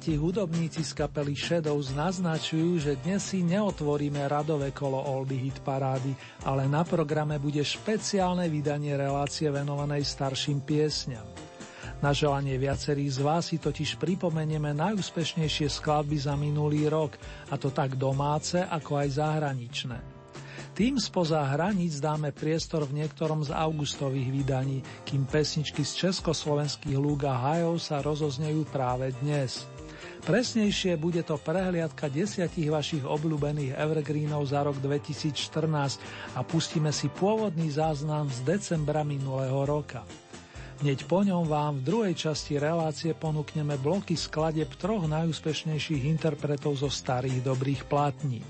Kamaráti hudobníci z kapely Shadows naznačujú, že dnes si neotvoríme radové kolo Oldy Hit parády, ale na programe bude špeciálne vydanie relácie venovanej starším piesňam. Na želanie viacerých z vás si totiž pripomenieme najúspešnejšie skladby za minulý rok, a to tak domáce, ako aj zahraničné. Tým spoza hraníc dáme priestor v niektorom z augustových vydaní, kým pesničky z československých lúk a hajov sa rozoznejú práve dnes. Presnejšie bude to prehliadka desiatich vašich obľúbených evergreenov za rok 2014 a pustíme si pôvodný záznam z decembra minulého roka. Hneď po ňom vám v druhej časti relácie ponúkneme bloky skladeb troch najúspešnejších interpretov zo starých dobrých platní.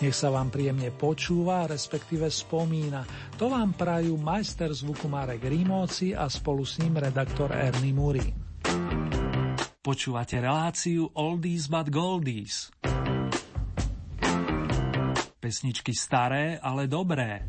Nech sa vám príjemne počúva, respektíve spomína. To vám prajú majster zvuku Marek Rímovci a spolu s ním redaktor Ernie Muri. Počúvate reláciu Oldies but Goldies. Pesničky staré, ale dobré.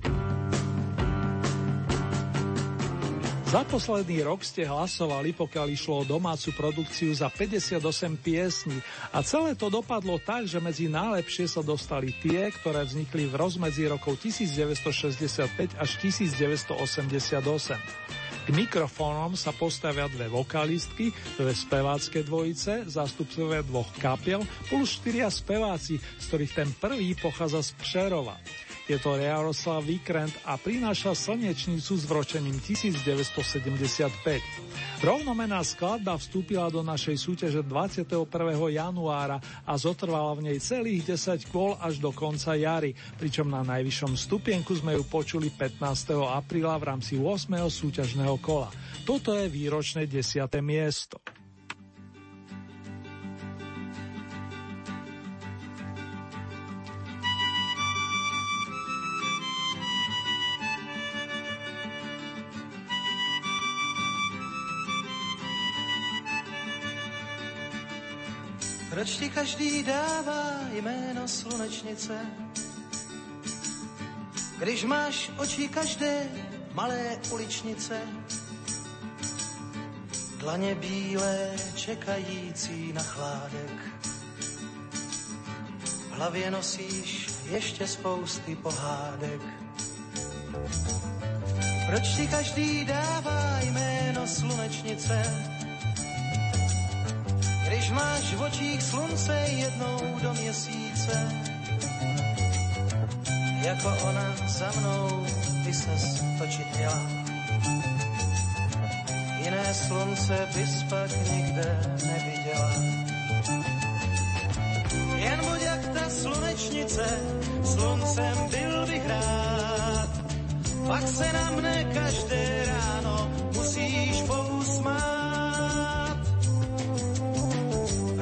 Za posledný rok ste hlasovali, pokiaľ išlo o domácu produkciu za 58 piesní a celé to dopadlo tak, že medzi najlepšie sa dostali tie, ktoré vznikli v rozmedzi rokov 1965 až 1988. K mikrofónom sa postavia dve vokalistky, dve spevácké dvojice, zástupcové dvoch kapiel, plus štyria speváci, z ktorých ten prvý pochádza z Přerova. Je to Jaroslav Vikrent a prináša slnečnicu s vročením 1975. Rovnomená skladba vstúpila do našej súťaže 21. januára a zotrvala v nej celých 10 kôl až do konca jary, pričom na najvyššom stupienku sme ju počuli 15. apríla v rámci 8. súťažného kola. Toto je výročné 10. miesto. Proč ti každý dává jméno slunečnice? Když máš oči každé malé uličnice, dlaně bílé čekající na chládek. V hlavě nosíš ještě spousty pohádek. Proč ti každý dává jméno slunečnice? Máš v očích slunce jednou do měsíce. Jako ona za mnou by se točit měla. Jiné slunce bys pak nikde neviděla. Jen buď jak ta slunečnice, sluncem byl bych rád. Pak se na mne každé ráno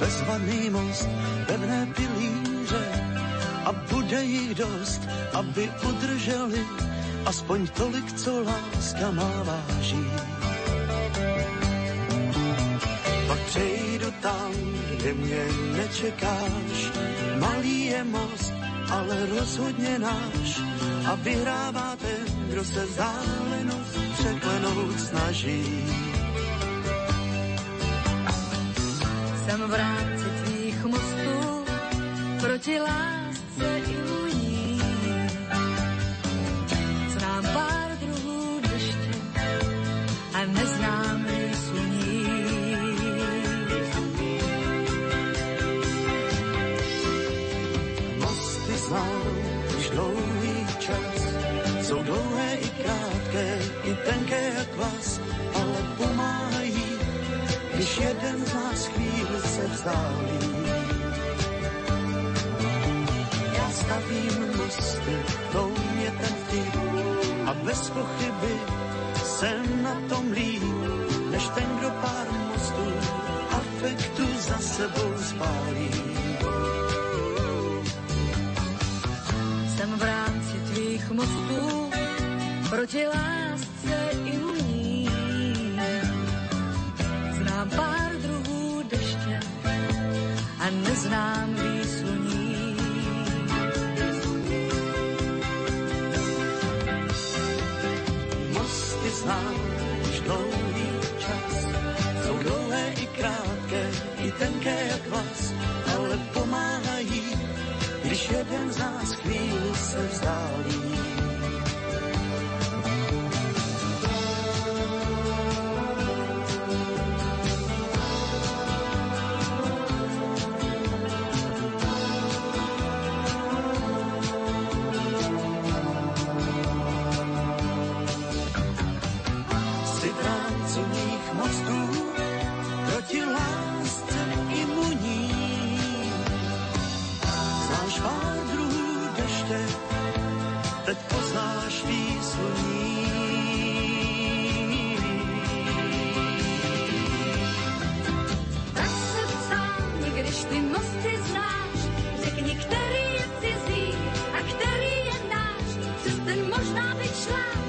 Bezvaný most, pevné pilíře a bude jich dost, aby udrželi aspoň tolik, co láska má váží. Pak přejdu tam, kde mě nečekáš, malý je most, ale rozhodně náš a vyhrává ten, kdo se vzdálenost překlenout snaží. Jsem v tvých mostů proti lásce i luní. Znám pár druhů deště a neznám sluní. Mosty znám už dlouhý čas, jsou dlouhé i krátké, i tenké jak vás, ale pomáhají, když jeden z nás chvíli se vzdálí. Já stavím mosty, to mě ten vtip a bez pochyby jsem na tom líp, než ten, kdo pár mostů afektu za sebou spálí. Jsem v rámci tvých mostů proti Schwab.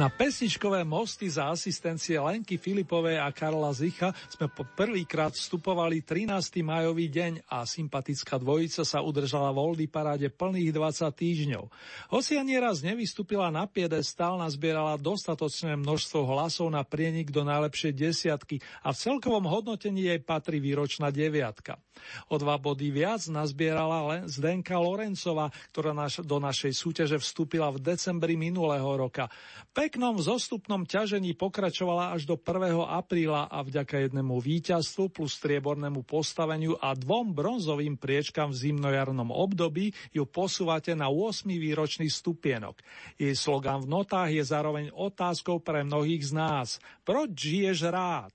na pesničkové mosty za asistencie Lenky Filipovej a Karla Zicha sme po prvýkrát vstupovali 13. majový deň a sympatická dvojica sa udržala v Oldy paráde plných 20 týždňov. Hoci ani raz nevystúpila na piedestál, nazbierala dostatočné množstvo hlasov na prienik do najlepšej desiatky a v celkovom hodnotení jej patrí výročná deviatka. O dva body viac nazbierala len Zdenka Lorencova, ktorá naš, do našej súťaže vstúpila v decembri minulého roka. Peknom zostupnom ťažení pokračovala až do 1. apríla a vďaka jednému víťazstvu plus striebornému postaveniu a dvom bronzovým priečkam v zimnojarnom období ju posúvate na 8. výročný stupienok. Jej slogan v notách je zároveň otázkou pre mnohých z nás. Proč žiješ rád?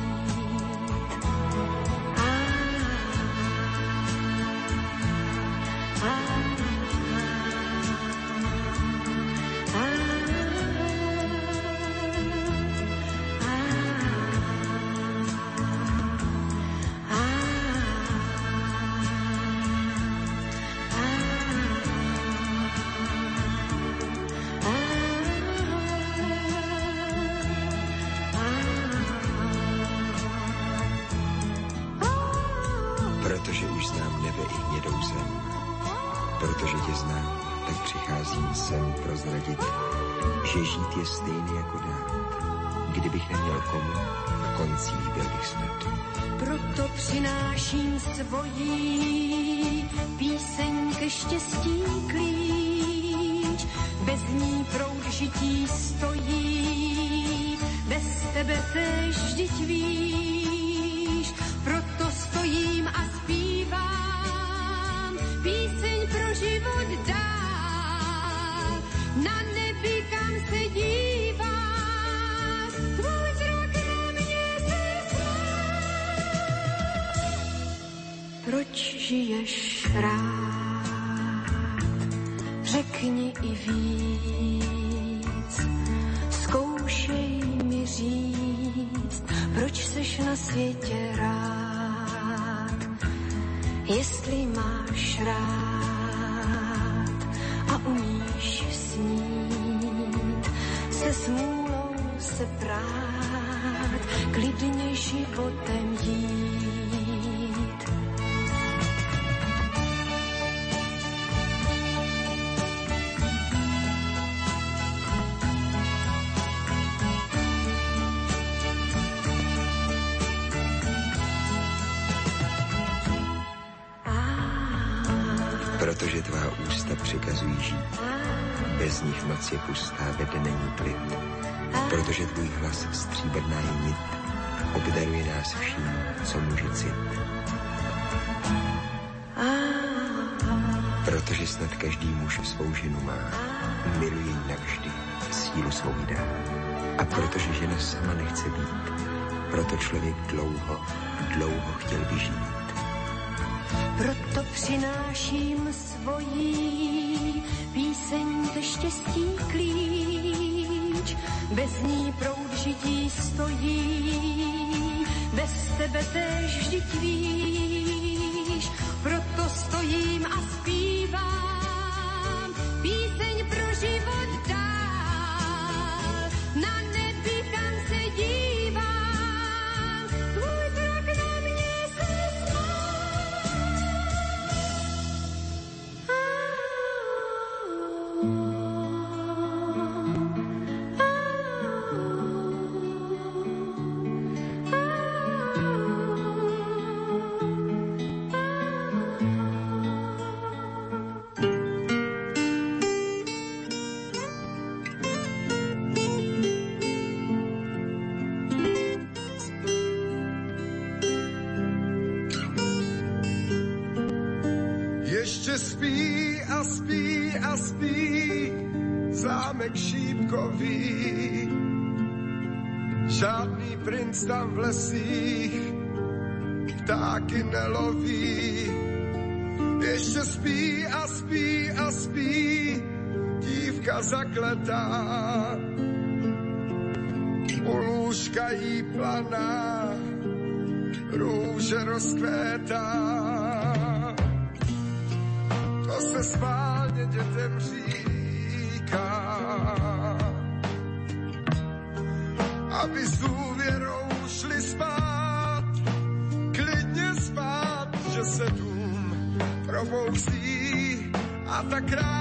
že žít je stejný jako dát. Kdybych neměl komu, na koncích byl bych snad. Proto přináším svojí píseň ke štěstí klíč. Bez ní proud žití stojí, bez tebe tež vždyť víš. žiješ rád, řekni i víc. Zkoušej mi říct, proč seš na světě rád, jestli máš rád a umíš snít, se smůlou se prát, klidně životem jít. Noc je pustá, ve není klid, protože tvůj hlas stříbrná je nit, obdaruje nás vším, co může cit. Protože snad každý muž svou ženu má, miluje ji navždy, sílu svou dá. A protože žena sama nechce být, proto člověk dlouho, dlouho chtěl vyžít. Proto přináším ke štěstí klíč. Bez ní proud žití stojí, bez tebe tež vždyť víš. Ještě spí a spí a spí zámek šípkový. Žádný princ tam v lesích ptáky neloví. Ještě spí a spí a spí dívka zakletá. U lůžka jí planá, růže rozkvétá. To se schválně dětem říká, aby s důvěrou šli spát, klidně spát, že se dům probouzí a ta kráska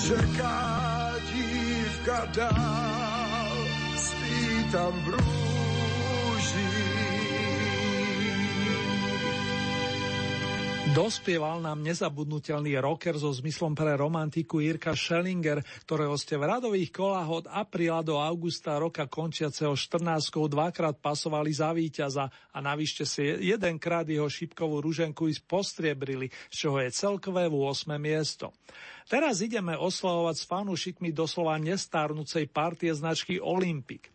Čeká dívka dál, spí tam v rúžích. Dospieval nám nezabudnutelný rocker so zmyslom pre romantiku Jirka Schellinger, ktorého ste v radových kolách od apríla do augusta roka končiaceho 14 dvakrát pasovali za víťaza a navyšte si jedenkrát jeho šipkovú ruženku postriebrili, z čoho je celkové v 8. miesto. Teraz ideme oslavovať s fanúšikmi doslova nestárnucej partie značky Olympic.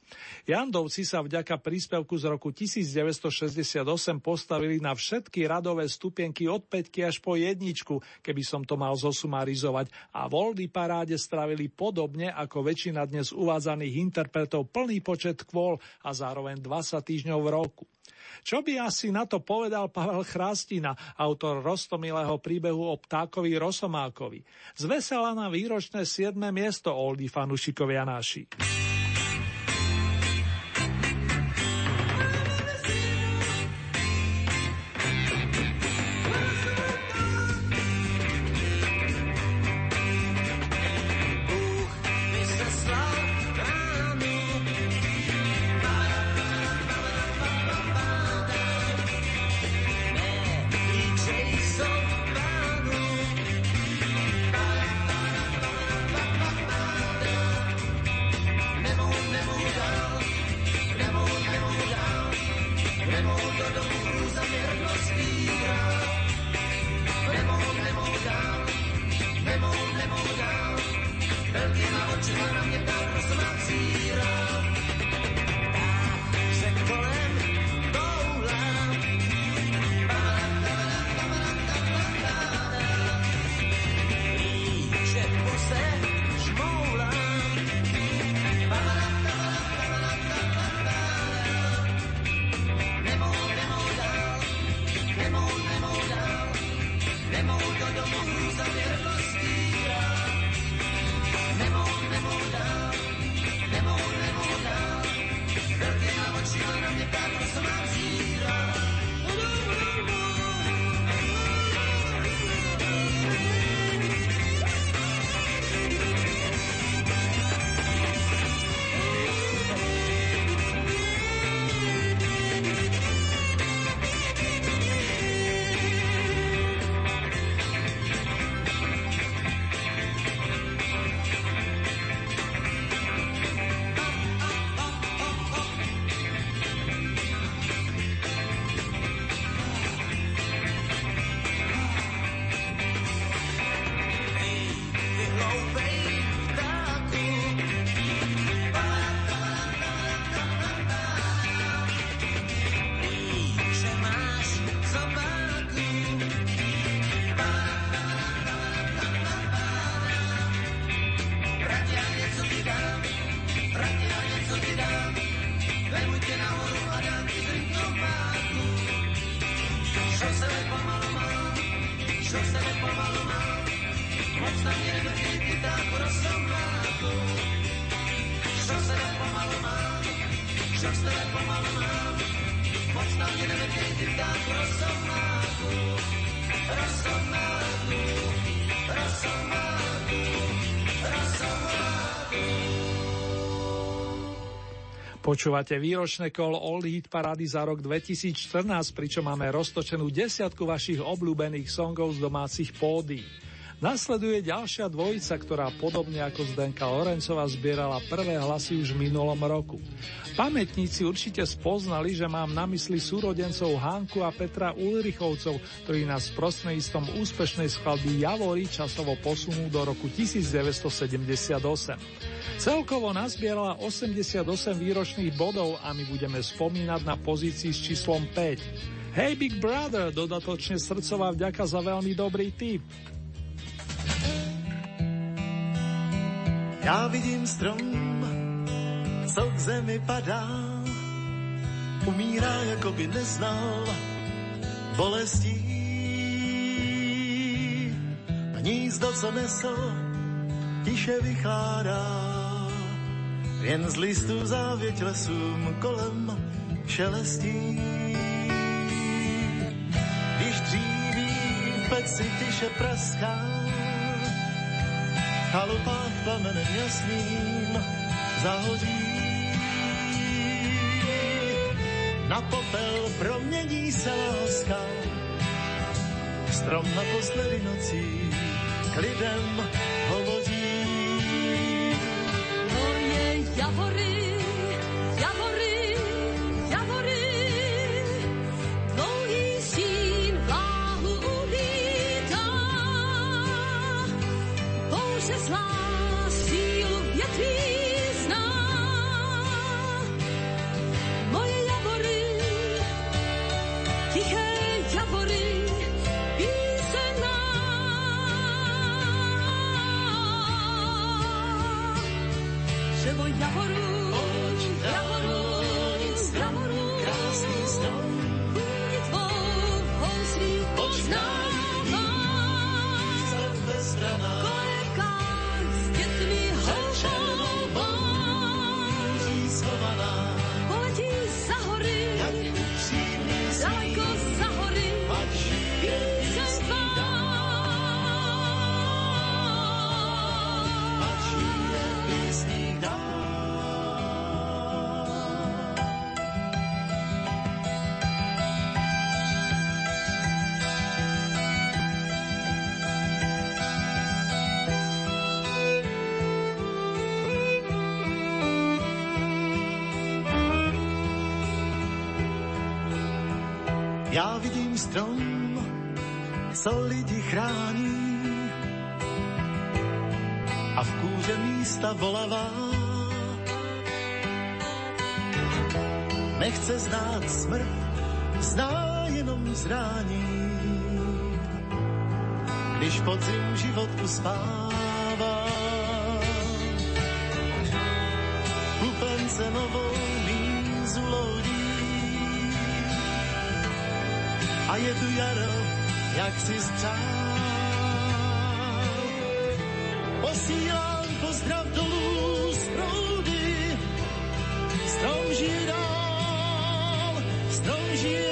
Jandovci sa vďaka príspevku z roku 1968 postavili na všetky radové stupienky od 5 až po jedničku, keby som to mal zosumarizovať, a v Oldy paráde stravili podobne ako väčšina dnes uvádzaných interpretov plný počet kvôl a zároveň 20 týždňov v roku. Čo by asi na to povedal Pavel Chrástina, autor rostomilého príbehu o ptákovi Rosomákovi? Zvesela na výročné 7. miesto Oldy fanušikovia naši. Počúvate výročné kolo Old Hit Parady za rok 2014, pričom máme roztočenú desiatku vašich obľúbených songov z domácich pódy. Nasleduje ďalšia dvojica, ktorá podobne ako Zdenka Lorencová zbierala prvé hlasy už v minulom roku. Pamätníci určite spoznali, že mám na mysli súrodencov Hanku a Petra Ulrichovcov, ktorí nás prostredníctvom úspešnej skladby Javory časovo posunú do roku 1978. Celkovo nazbierala 88 výročných bodov a my budeme spomínať na pozícii s číslom 5. Hey Big Brother, dodatočne srdcová vďaka za veľmi dobrý tip. Já vidím strom, co k zemi padá, umírá, jako by neznal bolestí. Hnízdo, co nesl, tiše vychládá jen z listů závěť lesům kolem šelestí. Když dříví v peci tiše praská, chalupách plamenem jasným zahodí. Na popel promění se láska, strom naposledy nocí k lidem hovoří. Javory, javory, tiché javory, písená. Drzewo jaworu, Já vidím strom, co lidi chrání a v kůže místa volavá. Nechce znát smrt, zná jenom zrání. Když podzim život uspává, je tu jaro, jak si spřál. Posílám pozdrav dolů z proudy, strom žije dál, strom žije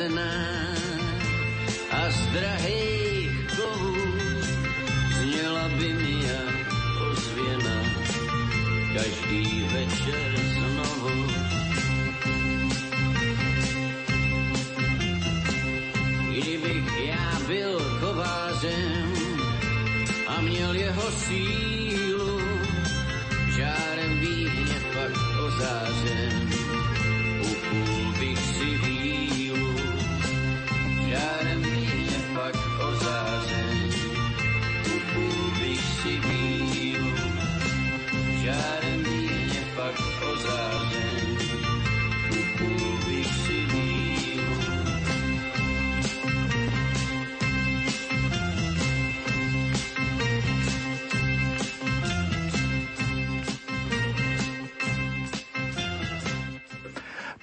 zrazená a z drahých kovů zněla by mi jak ozvěna každý večer znovu. Kdybych já byl kovářem a měl jeho sílu, žárem výhně pak ozářen,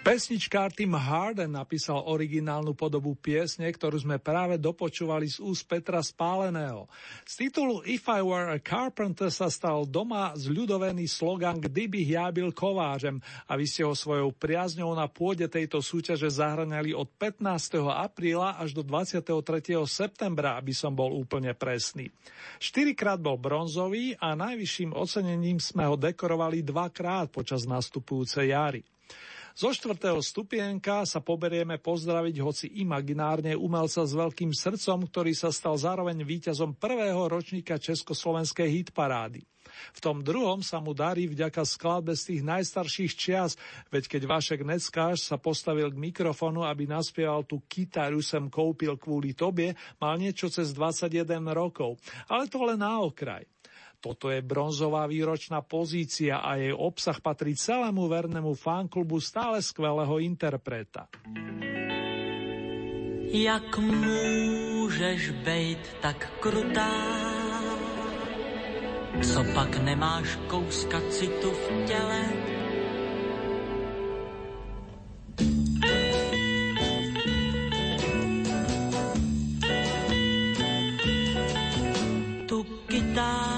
Pesničkár Tim Harden napísal originálnu podobu piesne, ktorú sme práve dopočúvali z úst Petra Spáleného. Z titulu If I Were a Carpenter sa stal doma zľudovený slogan Kdybych ja byl kovářem a vy ste ho svojou priazňou na pôde tejto súťaže zahrňali od 15. apríla až do 23. septembra, aby som bol úplne presný. Štyrikrát bol bronzový a najvyšším ocenením sme ho dekorovali dvakrát počas nastupujúcej jary. Zo štvrtého stupienka sa poberieme pozdraviť hoci imaginárne umelca s veľkým srdcom, ktorý sa stal zároveň víťazom prvého ročníka Československej hitparády. V tom druhom sa mu darí vďaka skladbe z tých najstarších čias, veď keď Vašek Neckáš sa postavil k mikrofonu, aby naspieval tú kytaru sem koupil kvôli tobie, mal niečo cez 21 rokov. Ale to len na okraj. Toto je bronzová výročná pozícia a jej obsah patrí celému vernému fanklubu stále skvelého interpreta. Jak můžeš bejt tak krutá? Co pak nemáš kouska citu v těle? Tu kytáru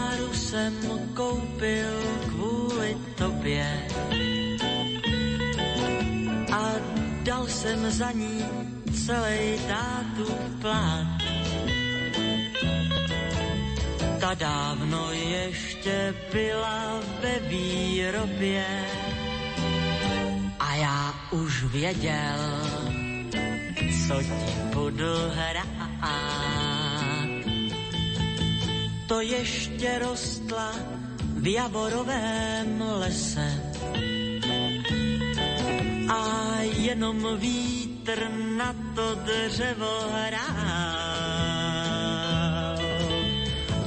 jsem koupil kvůli tobě a dal jsem za ní celý tátu plát. Ta dávno ještě byla ve výrobě a já už věděl, co ti budu hrát. To ještě rostla v javorovém lese. A jenom vítr na to dřevo hrál.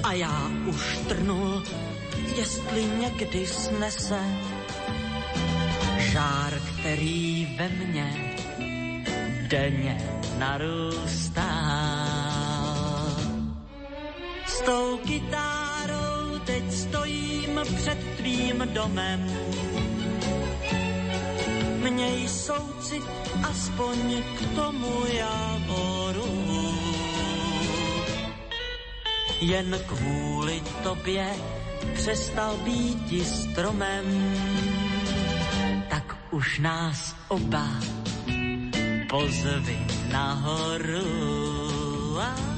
A já už trnul, jestli někdy snese žár, který ve mně denně narůstá. S tou kytárou teď stojím před tvým domem. Měj soucit aspoň k tomu javoru. Jen kvůli tobě přestal být stromem, tak už nás oba pozvi nahoru. Tu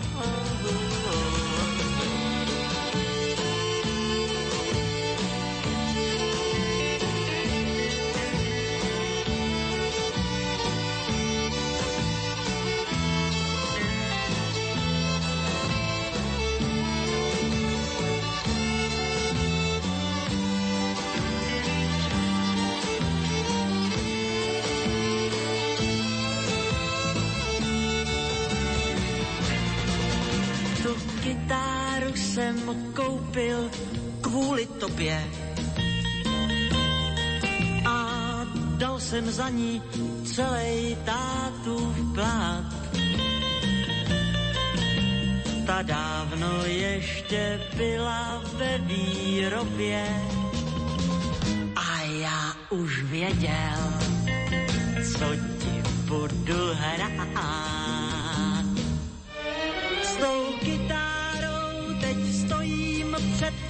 jsem koupil kvůli tobě. A dal jsem za ní celý tátův plát. Ta dávno ještě byla ve výrobě a já už věděl, co ti budu hrát.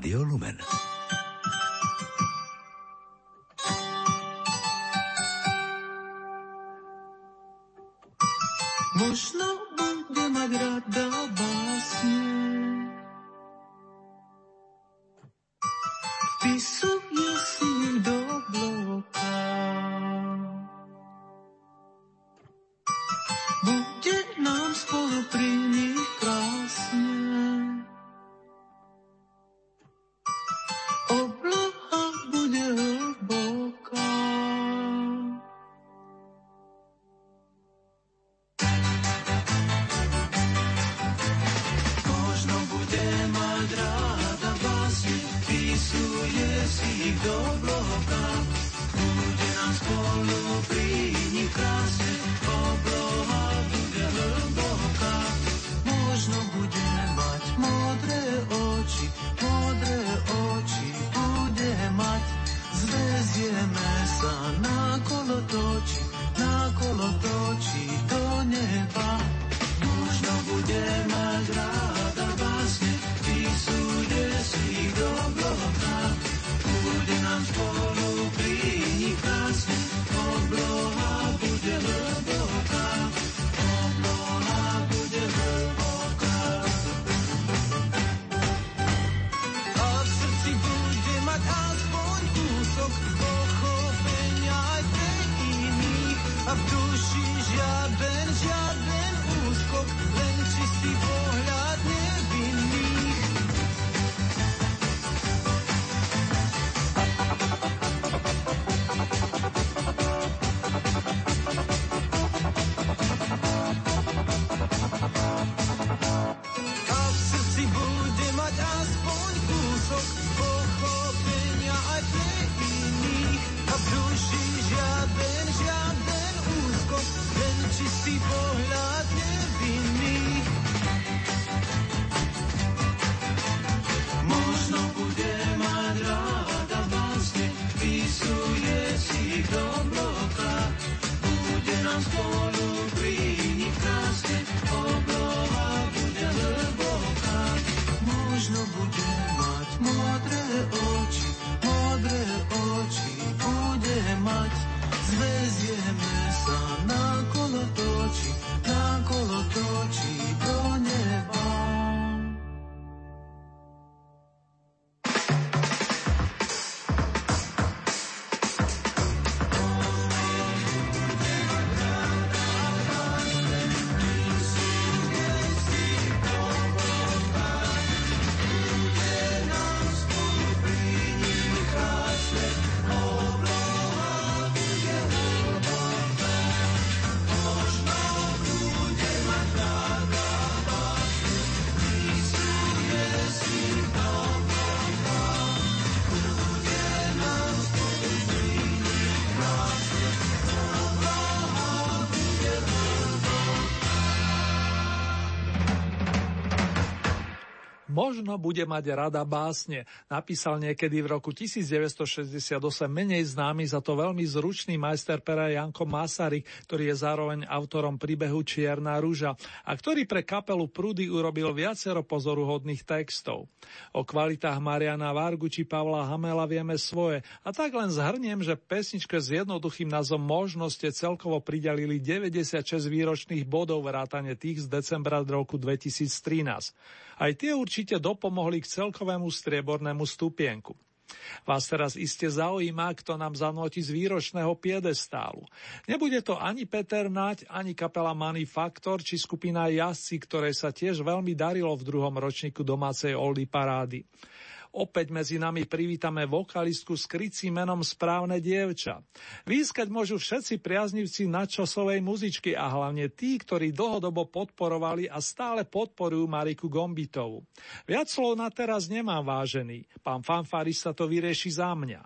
Rádio Lumen. Možno bude mať rada básne. Vpisuje si Možno bude mať rada básne. Napísal niekedy v roku 1968 menej známy za to veľmi zručný majster pera Janko Masaryk, ktorý je zároveň autorom príbehu Čierna rúža a ktorý pre kapelu Prudy urobil viacero pozoruhodných textov. O kvalitách Mariana Vargu či Pavla Hamela vieme svoje a tak len zhrniem, že pesničke s jednoduchým názvom Možnosť ste celkovo pridelili 96 výročných bodov vrátane tých z decembra roku 2013. Aj tie určite dopomohli k celkovému striebornému stupienku. Vás teraz iste zaujíma, kto nám zanotí z výročného piedestálu. Nebude to ani Peter Nať, ani kapela Manifaktor, či skupina Jazdci, ktoré sa tiež veľmi darilo v druhom ročníku domácej Oldy parády. Opäť medzi nami privítame vokalistku s krycím menom Správne dievča. Výskať môžu všetci priaznivci nadčasovej muzičky a hlavne tí, ktorí dlhodobo podporovali a stále podporujú Mariku Gombitovu. Viac slov na teraz nemám vážený. Pán fanfarista to vyrieši za mňa.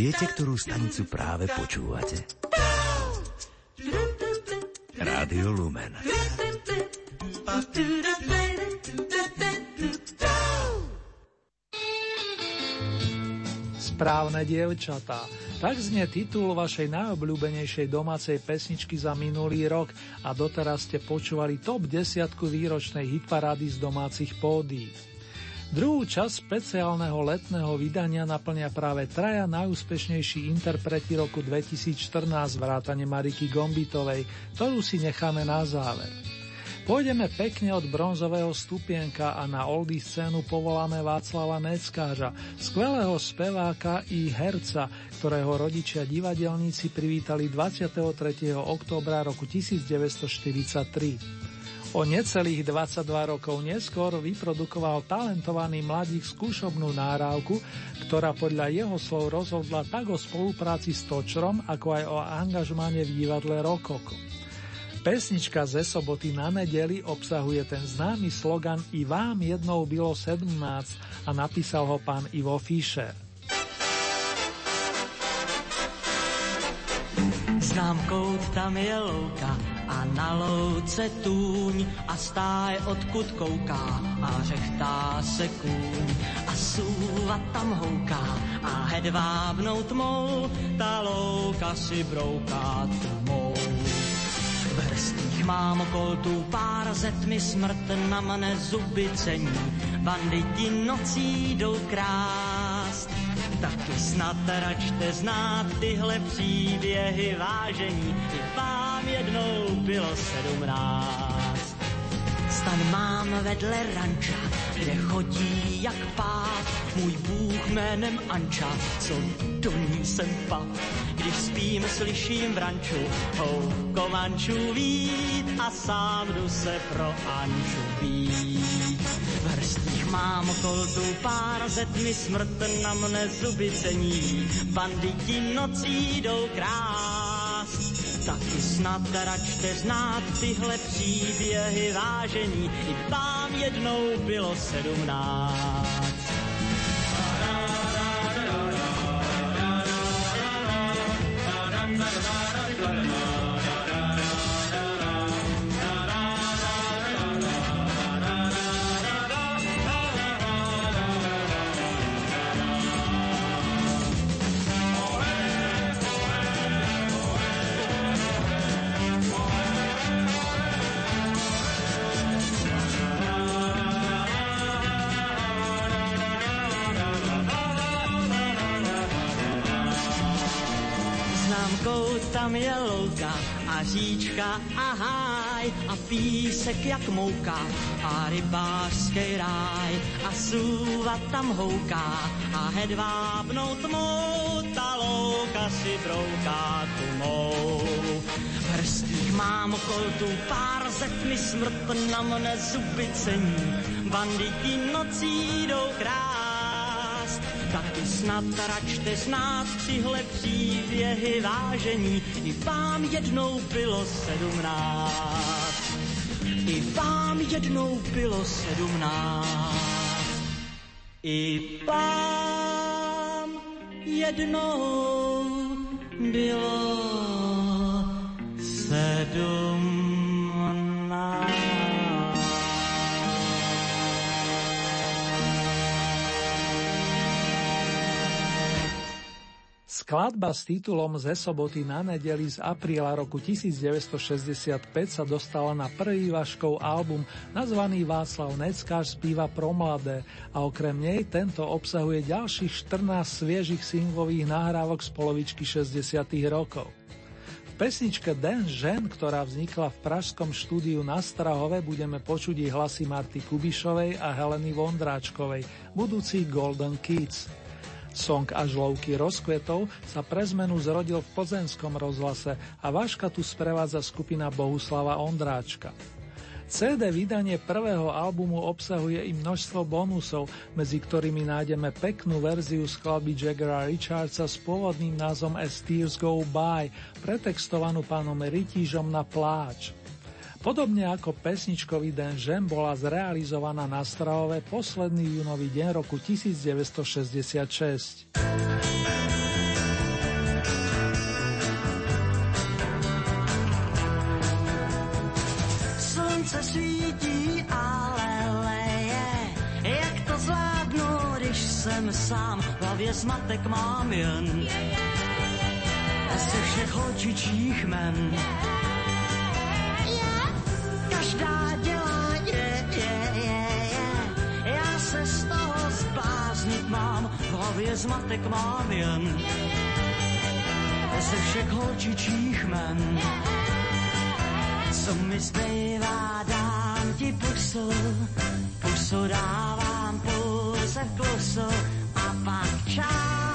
Viete, ktorú stanicu práve počúvate? Rádio Lumen. Správne dievčatá. Tak znie titul vašej najobľúbenejšej domácej pesničky za minulý rok a doteraz ste počúvali top 10 výročnej hitparády z domácich pódií. Druhú časť špeciálneho letného vydania naplnia práve traja najúspešnejší interpreti roku 2014 vrátane Mariky Gombitovej, ktorú si necháme na záver. Pôjdeme pekne od bronzového stupienka a na oldy scénu povoláme Václava Neckáža, skvelého speváka i herca, ktorého rodičia divadelníci privítali 23. októbra roku 1943. O necelých 22 rokov neskôr vyprodukoval talentovaný mladík skúšobnú nárávku, ktorá podľa jeho slov rozhodla tak o spolupráci s Točrom, ako aj o angažmáne v divadle Rokoko. Pesnička ze soboty na nedeli obsahuje ten známy slogan I vám jednou bylo 17 a napísal ho pán Ivo Fischer. Znám kout, tam je louka a na louce tůň a stáj odkud kouká a řechtá se kůň a súva tam houká a hedvábnou tmou ta louka si brouká tmou. V hrstích mám koltů pár zetmi smrt na mne zuby cení. Banditi nocí jdou krást. Taky snad račte znát tyhle příběhy vážení. I vám jednou bylo sedmnáct. Stan mám vedle ranča, kde chodí jak pát. Můj bůh jménem Anča, co do ní jsem pat. Když spím, slyším v ranču hou komančů vít a sám jdu se pro Anču být. V hrstích mám koltu pár zetmi smrt na mne zuby cení. Banditi nocí jdou krást. Taky snad račte znát tyhle příběhy vážení. I vám jednou bylo sedmnáct. kout tam je louka a říčka a háj a písek jak mouka a rybářský ráj a súva tam houká a hedvábnou tmou ta louka si brouká tmou. V hrstích mám koltu pár zetmi smrt na mne zuby cení, banditi nocí jdou krást taky snad račte znát tyhle příběhy vážení. I vám jednou bylo sedmnáct. I vám jednou bylo sedmnáct. I vám jednou bylo sedmnáct. Skladba s titulom Ze soboty na nedeli z apríla roku 1965 sa dostala na prvý Vaškov album nazvaný Václav Neckář spíva pro mladé a okrem nej tento obsahuje ďalších 14 sviežich singlových nahrávok z polovičky 60 rokov. Pesničke Den žen, ktorá vznikla v pražskom štúdiu na Strahove, budeme počuť hlasy Marty Kubišovej a Heleny Vondráčkovej, budúci Golden Kids. Song a žlovky rozkvetov sa pre zmenu zrodil v pozemskom rozhlase a Vaška tu sprevádza skupina Bohuslava Ondráčka. CD vydanie prvého albumu obsahuje i množstvo bonusov, medzi ktorými nájdeme peknú verziu skladby Jaggera Richardsa s pôvodným názvom As Tears Go By, pretextovanú pánom Rytížom na pláč. Podobne ako pesničkový den žen bola zrealizovaná na Strahove posledný júnový deň roku 1966. Slunce svítí, ale jak to zvládnu, když jsem sám, v hlavě smatek mám jen. Ze všech očičích men. Yeah. Já se z toho zbláznit mám, v zmatek mám jen. Ze všech holčičích men. Co mi zbývá, dám ti pusu, pusu dávám pouze v klusu a pak čau.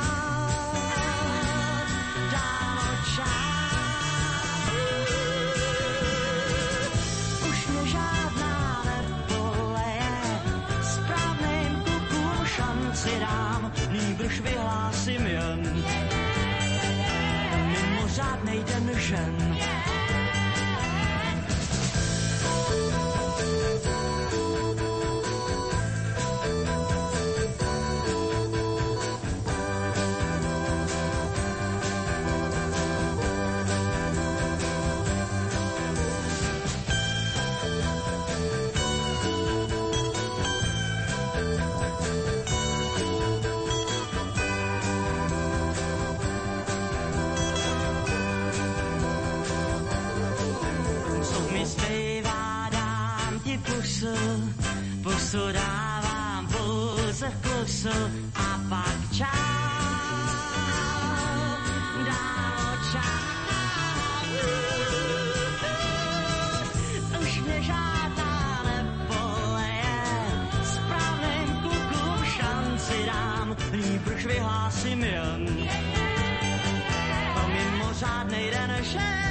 Mimořádnej klusu a pak čau. Dámo, čau. Už mě žádná nepoleje, správným šanci dám, nýbrž vyhlásím jen. Mimořádnej den žen.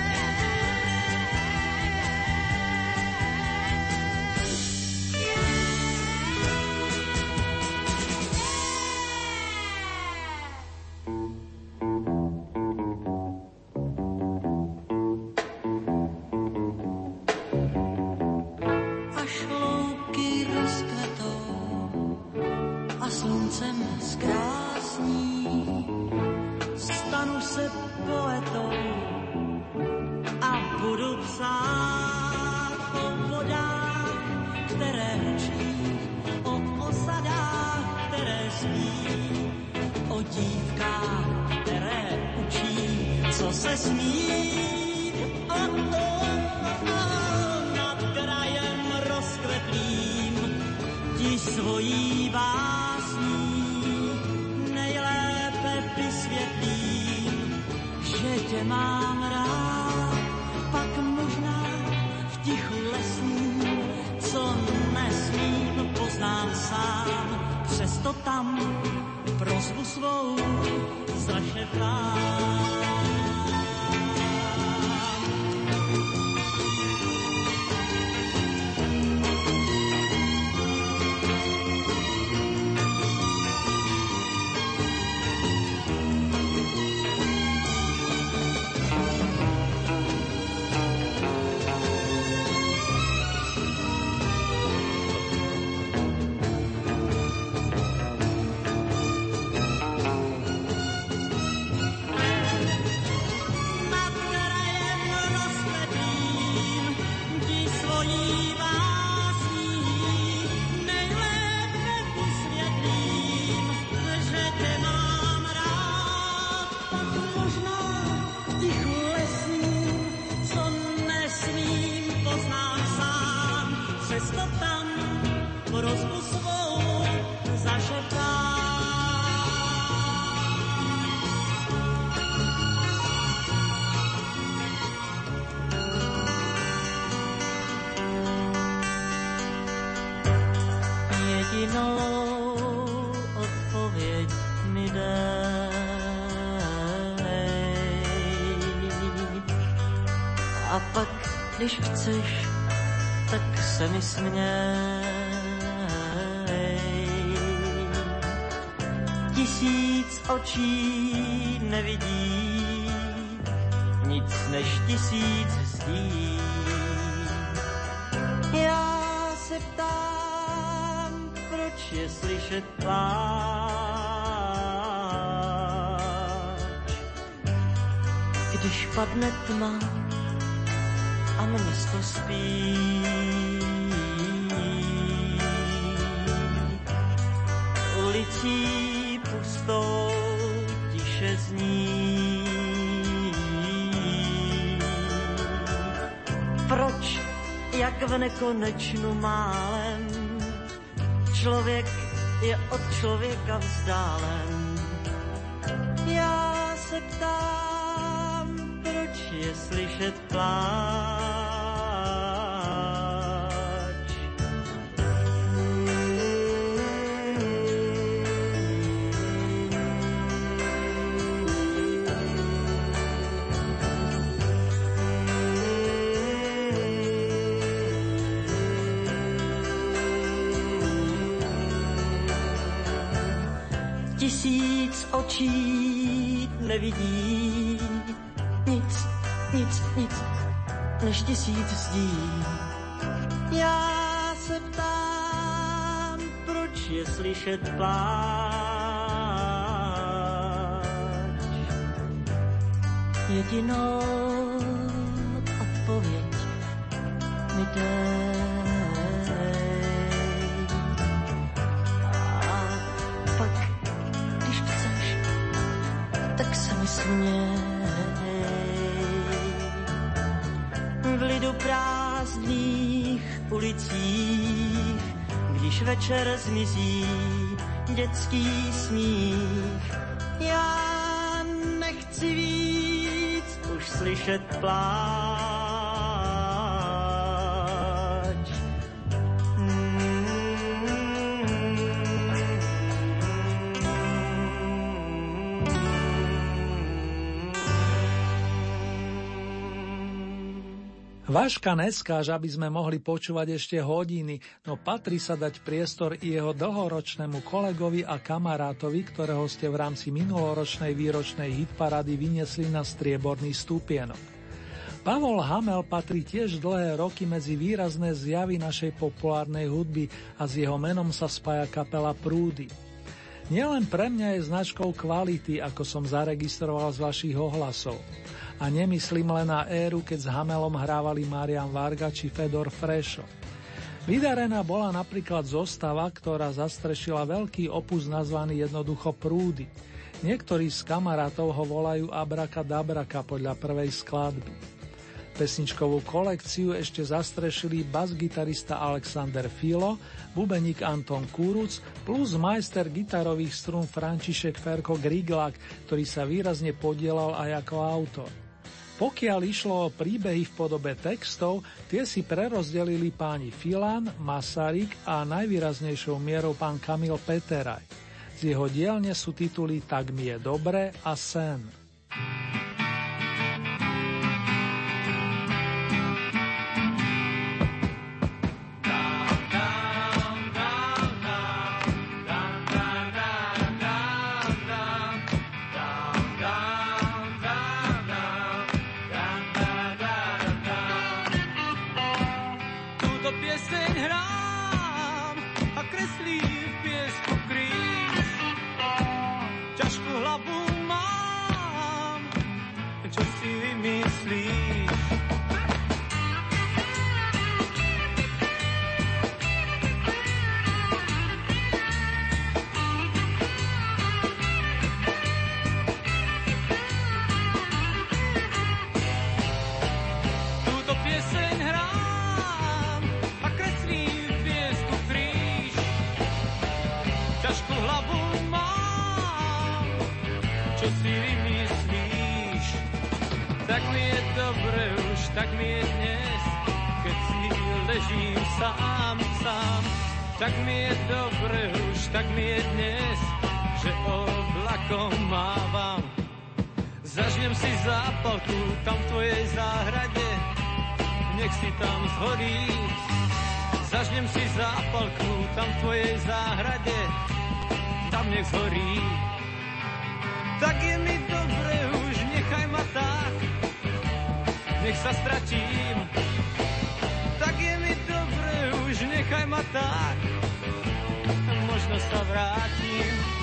Chceš, tak se mi směj. Tisíc očí nevidí nic než tisíc zdí. Já se ptám, proč je slyšet pláč, když padne tma a spí. Ulicí pustou tiše zní. Proč, jak v nekonečnu málem, člověk je od člověka vzdálen. Já se ptám, proč je slyšet plán. Očí nevidí nic, nic, nic, než tisíc zdí. Já se ptám, proč je slyšet pláč. Jedinou odpověď mi dej. Směj. V lidu prázdných ulicích, když večer zmizí dětský smích. Já nechci víc už slyšet pláč. Vaška neskáž, aby sme mohli počúvať ešte hodiny, no patrí sa dať priestor i jeho dlhoročnému kolegovi a kamarátovi, ktorého ste v rámci minuloročnej výročnej hitparady vyniesli na strieborný stupienok. Pavol Hamel patrí tiež dlhé roky medzi výrazné zjavy našej populárnej hudby a s jeho menom sa spája kapela Prúdy. Nielen pre mňa je značkou kvality, ako som zaregistroval z vašich ohlasov. A nemyslím len na éru, keď s Hamelom hrávali Marian Varga či Fedor Frešo. Vydarená bola napríklad zostava, ktorá zastrešila veľký opus nazvaný jednoducho Prúdy. Niektorí z kamarátov ho volajú Abraka Dabraka podľa prvej skladby. Pesničkovú kolekciu ešte zastrešili bas-gitarista Alexander Filo, bubeník Anton Kúruc plus majster gitarových strún František Ferko Griglak, ktorý sa výrazne podielal aj ako autor. Pokiaľ išlo o príbehy v podobe textov, tie si prerozdelili páni Filan, Masaryk a najvýraznejšou mierou pán Kamil Peteraj. Z jeho dielne sú tituly Tak mi je dobre a Sen. tak mi je dnes, že oblakom mávam. Zažnem si zápalku tam v tvojej záhrade, nech si tam zhorí. Zažnem si zápalku tam v tvojej záhrade, tam nech zhorí. Tak je mi dobre už, nechaj ma tak, nech sa stratím. Tak je mi dobre už, nechaj ma tak, možno sa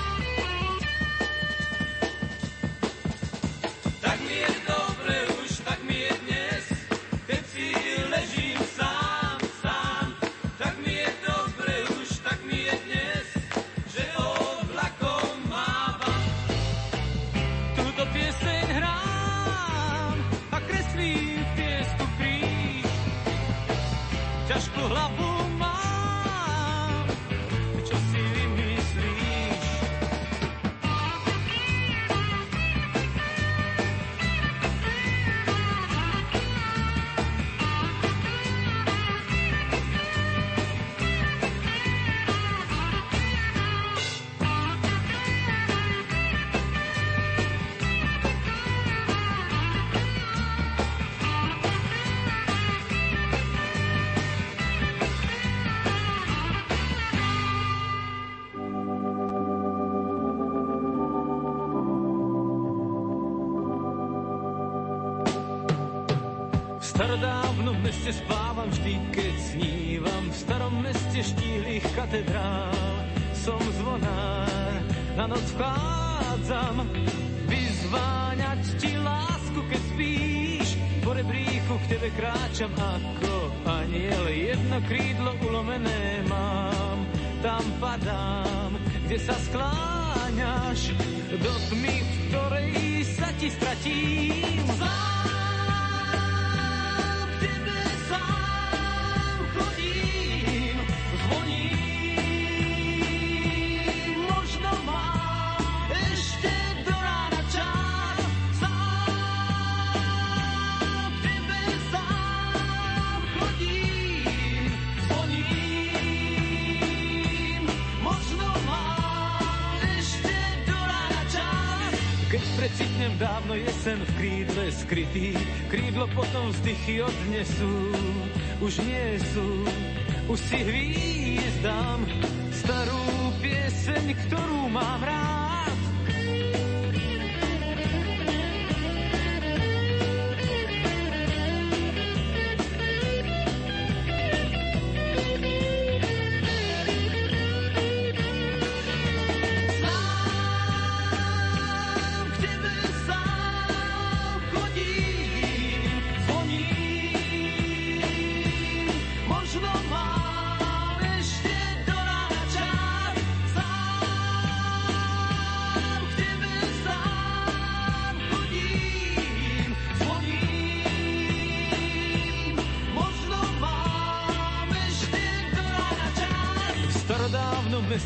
dávno jesen v krídle skrytý, krídlo potom vzdychy odnesú, už nie sú, už si hvízdám starú pieseň, ktorú mám rád.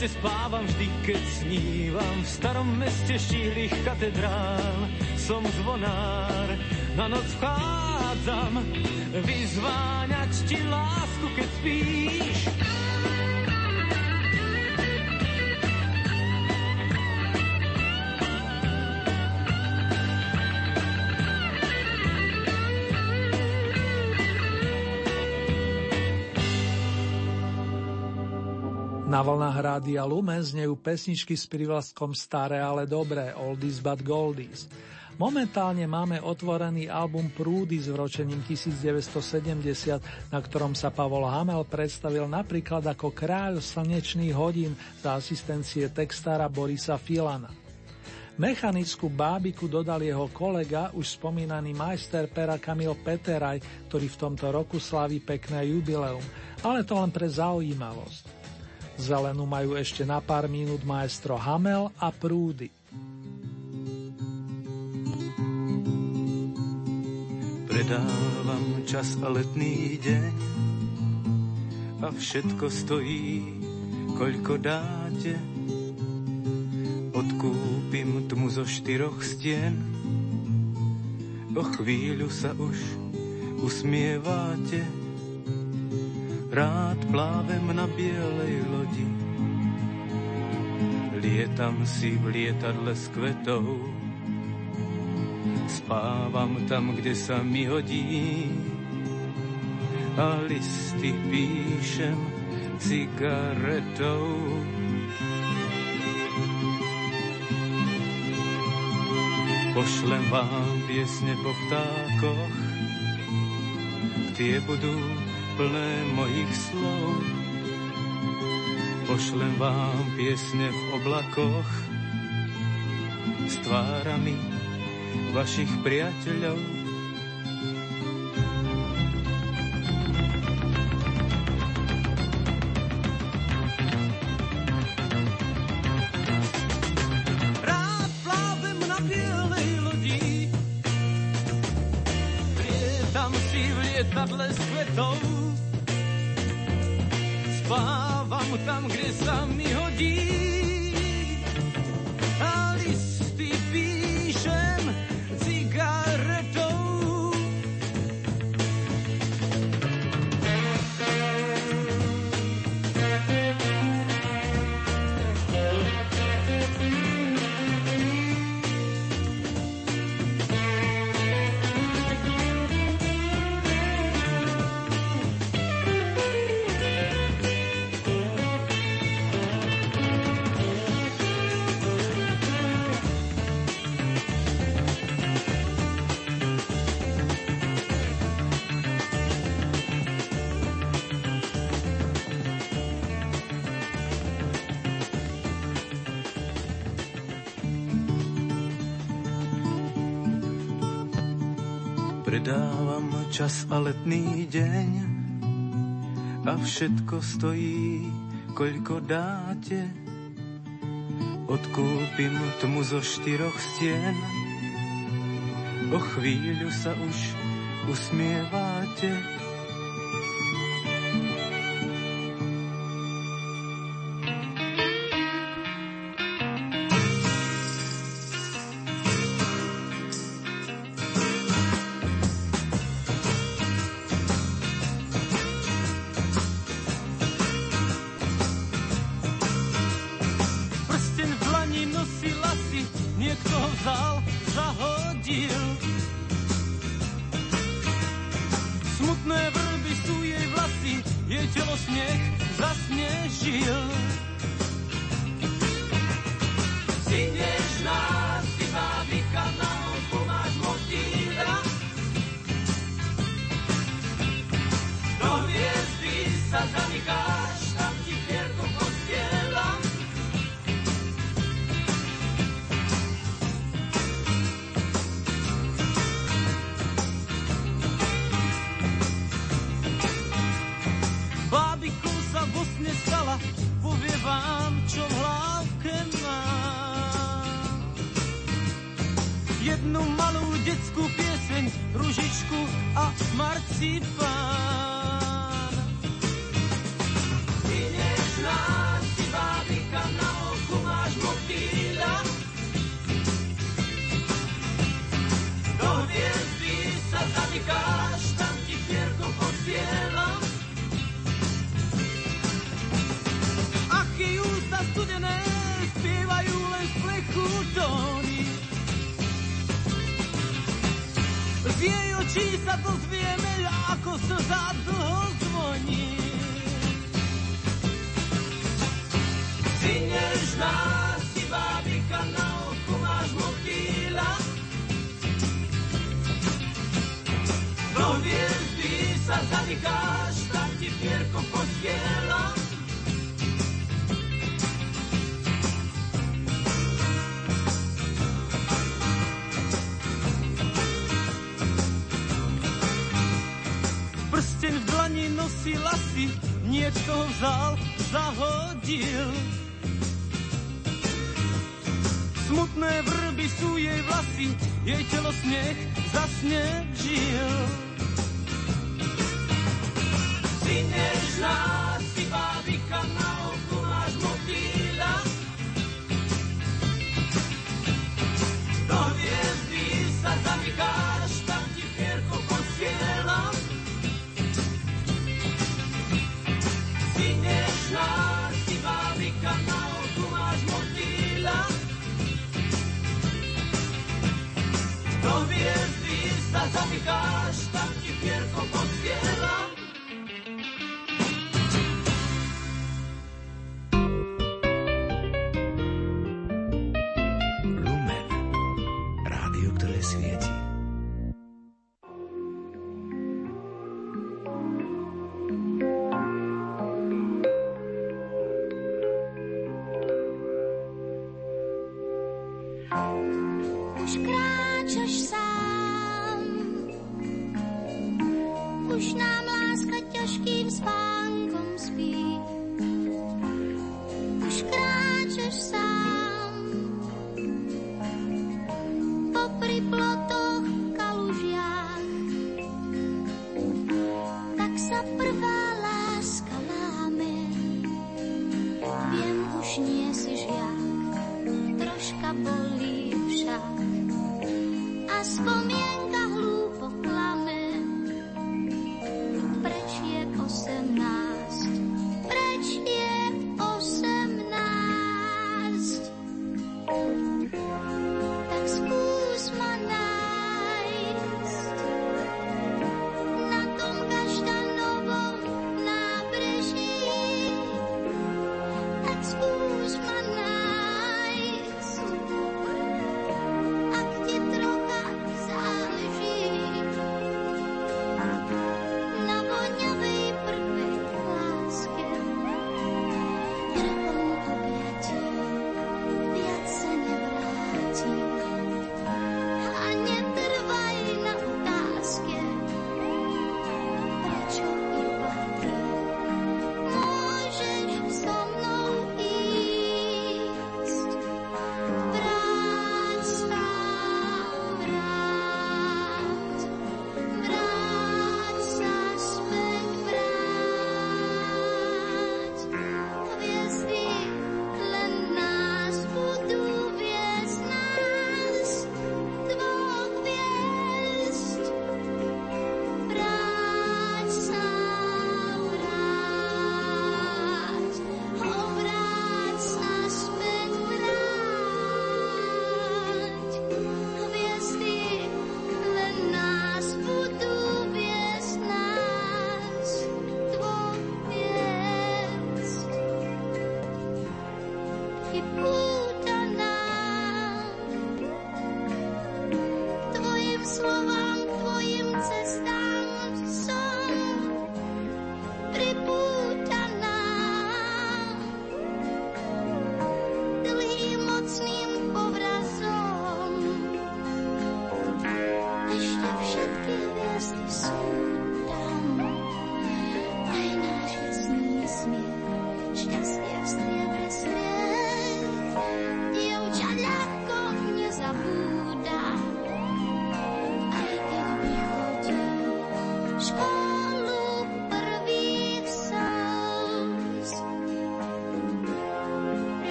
Meste spávam vždy, keď snívam. V starom meste štíhlých katedrál som zvonár. Na noc vchádzam vyzváňať ti lásku, keď spíš. Na vlnách Rádia Lumen znejú pesničky s privlastkom Staré, ale dobré, Oldies but Goldies. Momentálne máme otvorený album Prúdy s vročením 1970, na ktorom sa Pavol Hamel predstavil napríklad ako kráľ slnečných hodín za asistencie textára Borisa Filana. Mechanickú bábiku dodal jeho kolega, už spomínaný majster pera Kamil Peteraj, ktorý v tomto roku slaví pekné jubileum, ale to len pre zaujímavosť. Zelenú majú ešte na pár minút maestro Hamel a Prúdy. Predávam čas a letný deň a všetko stojí, koľko dáte. Odkúpim tmu zo štyroch stien, o chvíľu sa už usmievate Rád plávem na bielej lodi, lietam si v lietadle s kvetou, spávam tam, kde sa mi hodí. A listy píšem cigaretou. Pošlem vám piesne po vtákoch, tie budú plné mojich slov. Pošlem vám piesne v oblakoch s tvárami vašich priateľov. čas a letný deň a všetko stojí, koľko dáte. Odkúpim tmu zo štyroch stien, o chvíľu sa už usmieváte. to vzal, zahodil. Smutné vrby sú jej vlasy, jej telo sneh zasne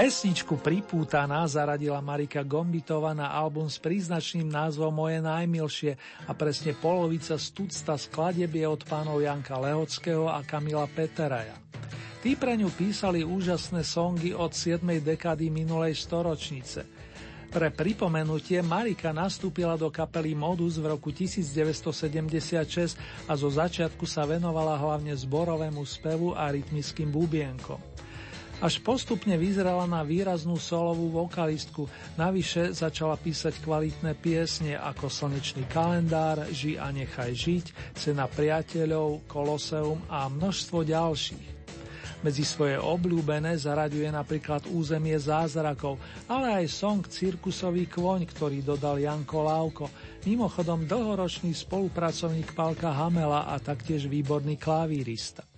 Pesničku Pripútaná zaradila Marika Gombitova na album s príznačným názvom Moje najmilšie a presne polovica stúcta skladeb je od pánov Janka Lehockého a Kamila Peteraja. Tí pre ňu písali úžasné songy od 7. dekady minulej storočnice. Pre pripomenutie Marika nastúpila do kapely Modus v roku 1976 a zo začiatku sa venovala hlavne zborovému spevu a rytmickým bubienkom. Až postupne vyzerala na výraznú solovú vokalistku, navyše začala písať kvalitné piesne ako Slnečný kalendár, Ži a nechaj žiť, Cena priateľov, Koloseum a množstvo ďalších. Medzi svoje obľúbené zaraďuje napríklad Územie zázrakov, ale aj song Cirkusový kvoň, ktorý dodal Janko Lávko, mimochodom dlhoročný spolupracovník Palka Hamela a taktiež výborný klavírista.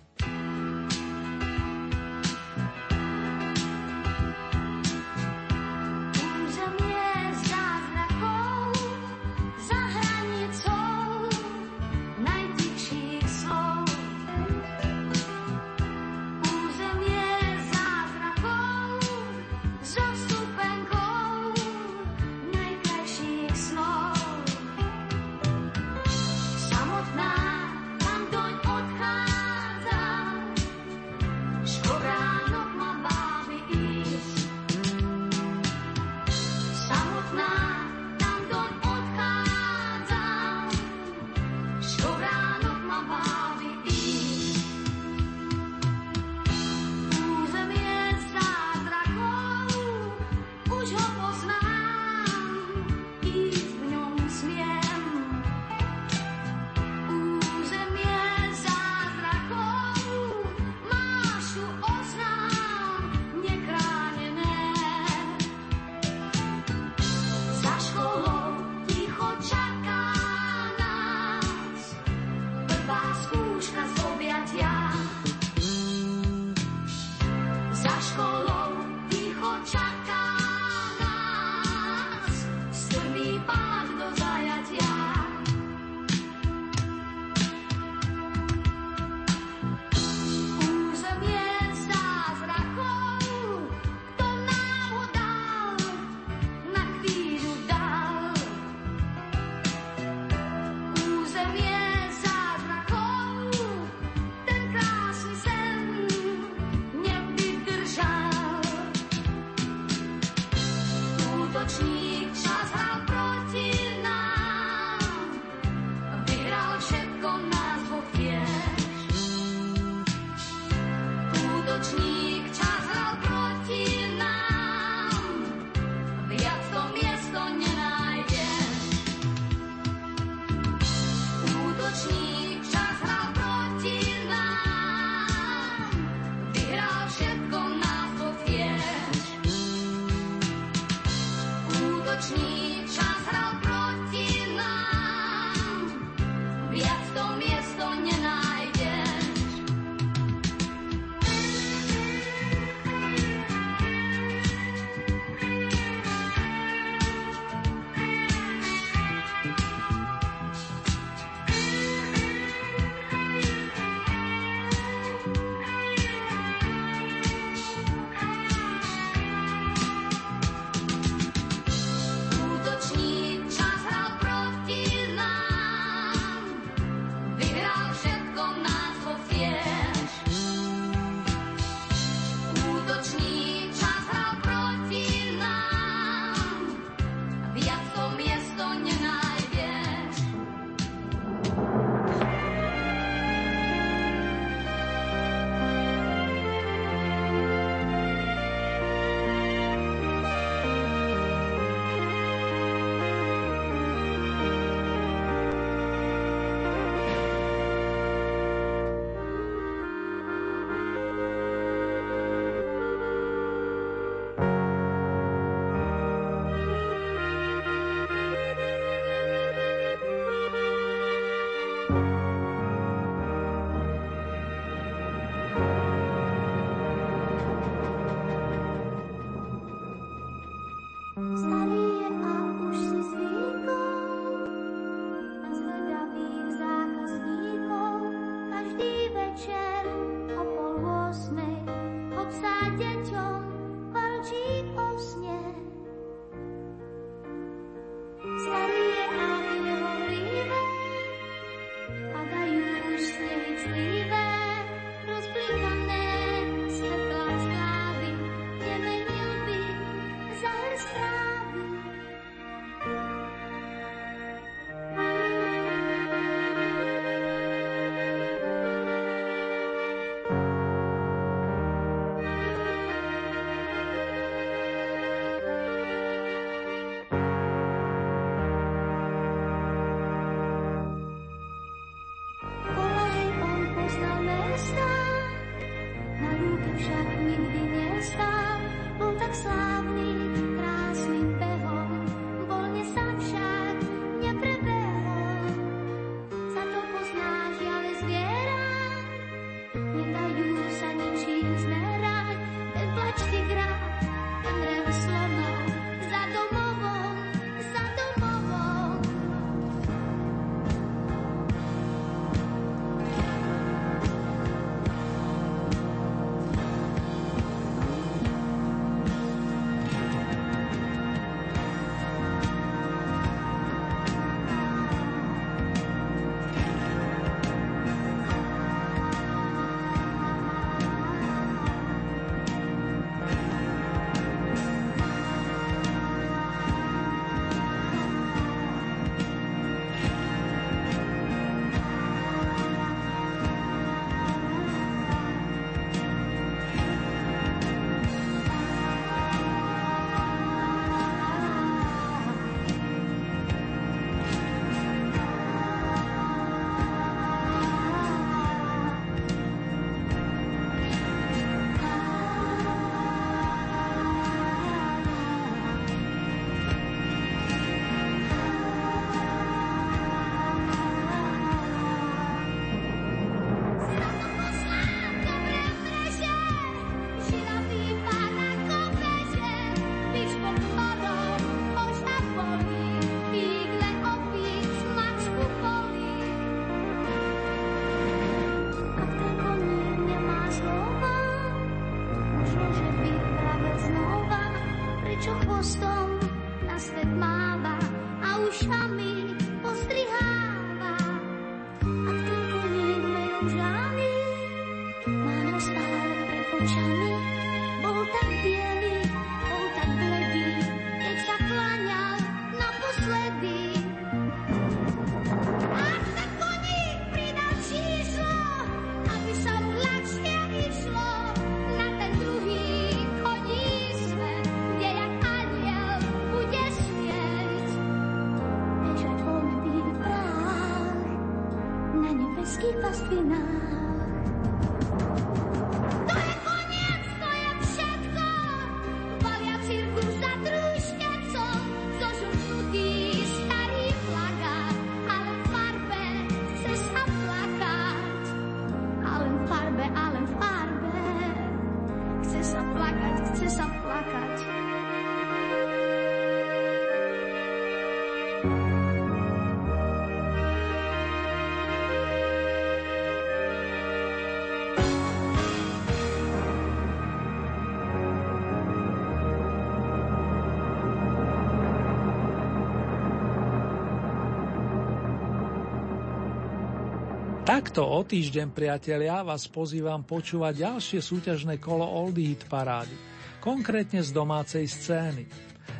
Takto o týždeň, priatelia, vás pozývam počúvať ďalšie súťažné kolo Oldie Hit Parády, konkrétne z domácej scény.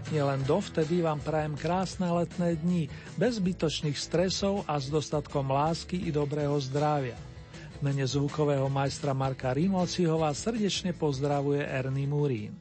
Nielen dovtedy vám prajem krásne letné dni, bez zbytočných stresov a s dostatkom lásky i dobrého zdravia. V mene zvukového majstra Marka Rimociho vás srdečne pozdravuje Ernie Murín.